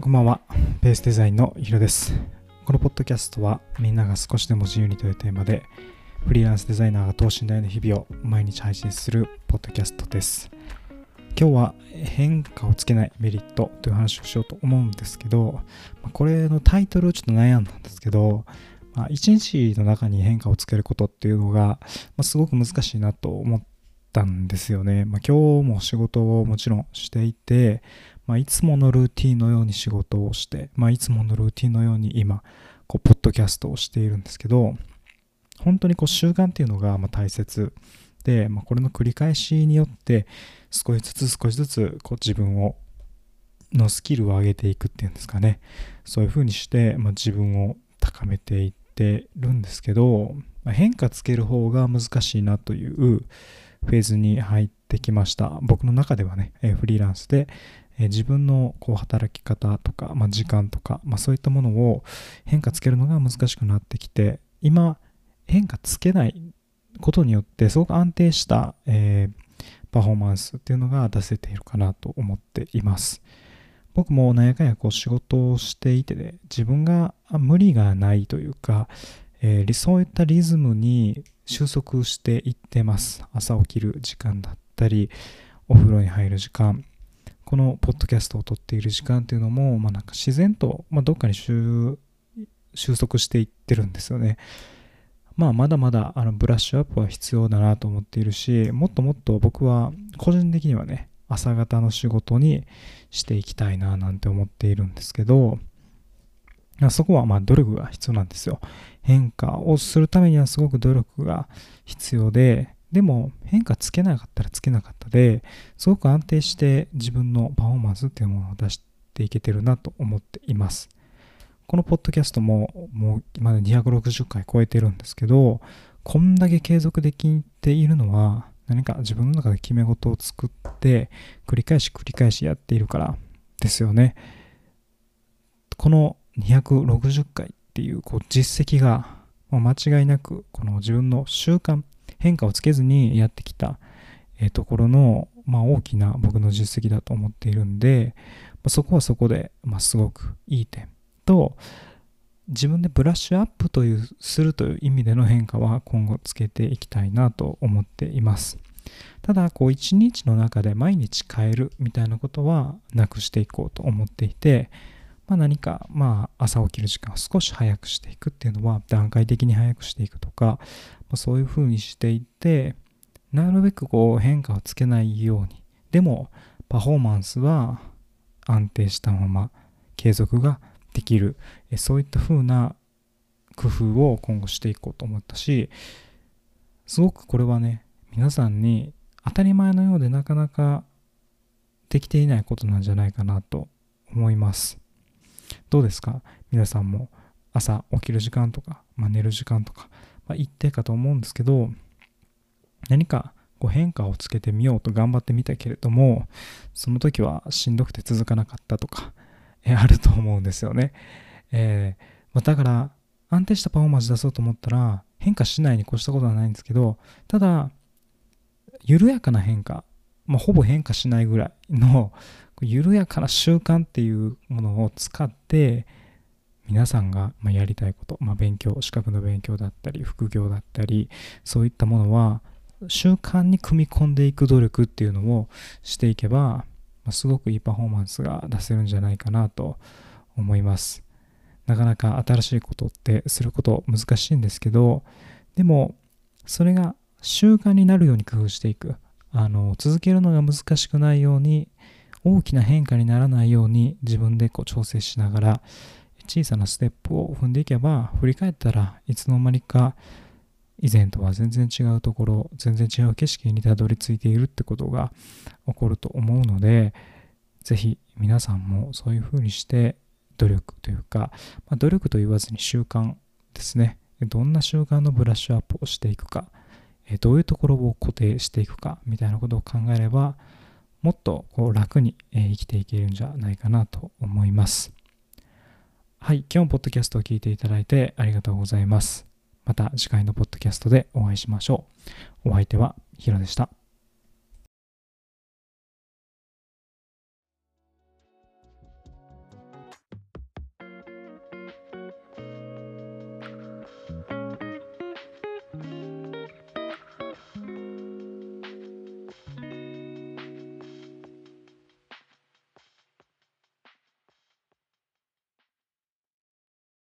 こんばんは。ベースデザインのヒロです。このポッドキャストはみんなが少しでも自由にというテーマでフリーランスデザイナーが等身大の日々を毎日配信するポッドキャストです。今日は変化をつけないメリットという話をしようと思うんですけど、これのタイトルをちょっと悩んだんですけど、まあ、一日の中に変化をつけることっていうのが、まあ、すごく難しいなと思ったんですよね。まあ、今日も仕事をもちろんしていて、まあ、いつものルーティンのように仕事をして、まあ、いつものルーティンのように今、こう、ポッドキャストをしているんですけど、本当にこう習慣っていうのがま大切で、まあ、これの繰り返しによって少しずつ少しずつこう自分をのスキルを上げていくっていうんですかね。そういうふうにして、ま、自分を高めていってるんですけど、まあ、変化つける方が難しいなというフェーズに入ってきました。僕の中ではねフリーランスでえ自分のこう働き方とか、まあ、時間とか、まあ、そういったものを変化つけるのが難しくなってきて今変化つけないことによってすごく安定した、えーパフォーマンスっていうのが出せているかなと思っています。僕も何やかんやこう仕事をしていてね自分が無理がないというか、えーそういったリズムに収束していってます。朝起きる時間だったりお風呂に入る時間。このポッドキャストを撮っている時間っていうのも、まあ、なんか自然と、まあ、どっかに収束していってるんですよね。まあ、まだまだあのブラッシュアップは必要だなと思っているし、もっともっと僕は個人的にはね、朝方の仕事にしていきたいななんて思っているんですけど、そこはまあ努力が必要なんですよ。変化をするためにはすごく努力が必要で、でも変化つけなかったらつけなかったで、すごく安定して自分のパフォーマンスっていうものを出していけてるなと思っています。このポッドキャストももう今まで260回超えてるんですけど、こんだけ継続できているのは何か自分の中で決め事を作って繰り返し繰り返しやっているからですよね。この260回っていうこう実績がもう間違いなくこの自分の習慣変化をつけずにやってきた、ところの、まあ、大きな僕の実績だと思っているんで、まあそこはそこで、まあ、すごくいい点と自分でブラッシュアップというするという意味での変化は今後つけていきたいなと思っています。ただこう一日の中で毎日変えるみたいなことはなくしていこうと思っていて、まあ、何かまあ朝起きる時間を少し早くしていくっていうのは段階的に早くしていくとか、ま、そういうふうにしていってなるべくこう変化をつけないように。でもパフォーマンスは安定したまま継続ができる。えそういった風な工夫を今後していこうと思ったしすごくこれはね皆さんに当たり前のようでなかなかできていないことなんじゃないかなと思います。どうですか？皆さんも朝起きる時間とか、まあ、寝る時間とか、まあ、一定かと思うんですけど何かこう変化をつけてみようと頑張ってみたけれどもその時はしんどくて続かなかったとかえあると思うんですよね。えーまあ、だから安定したパフォーマンス出そうと思ったら変化しないに越したことはないんですけどただ緩やかな変化、まあ、ほぼ変化しないぐらいの緩やかな習慣っていうものを使って皆さんがやりたいこと、まあ、勉強資格の勉強だったり副業だったりそういったものは習慣に組み込んでいく努力っていうのをしていけば、すごくいいパフォーマンスが出せるんじゃないかなと思います。なかなか新しいことってすること難しいんですけど、でもそれが習慣になるように工夫していく。あの続けるのが難しくないように、大きな変化にならないように自分でこう調整しながら小さなステップを踏んでいけば振り返ったらいつの間にか以前とは全然違うところ全然違う景色にたどり着いているってことが起こると思うのでぜひ皆さんもそういうふうにして努力というか、まあ、努力と言わずに習慣ですね。どんな習慣のブラッシュアップをしていくかどういうところを固定していくかみたいなことを考えればもっとこう楽にえ生きていけるんじゃないかなと思います。はい今日もポッドキャストを聞いていただいてありがとうございます。また次回のポッドキャストでお会いしましょう。お相手はヒロでした。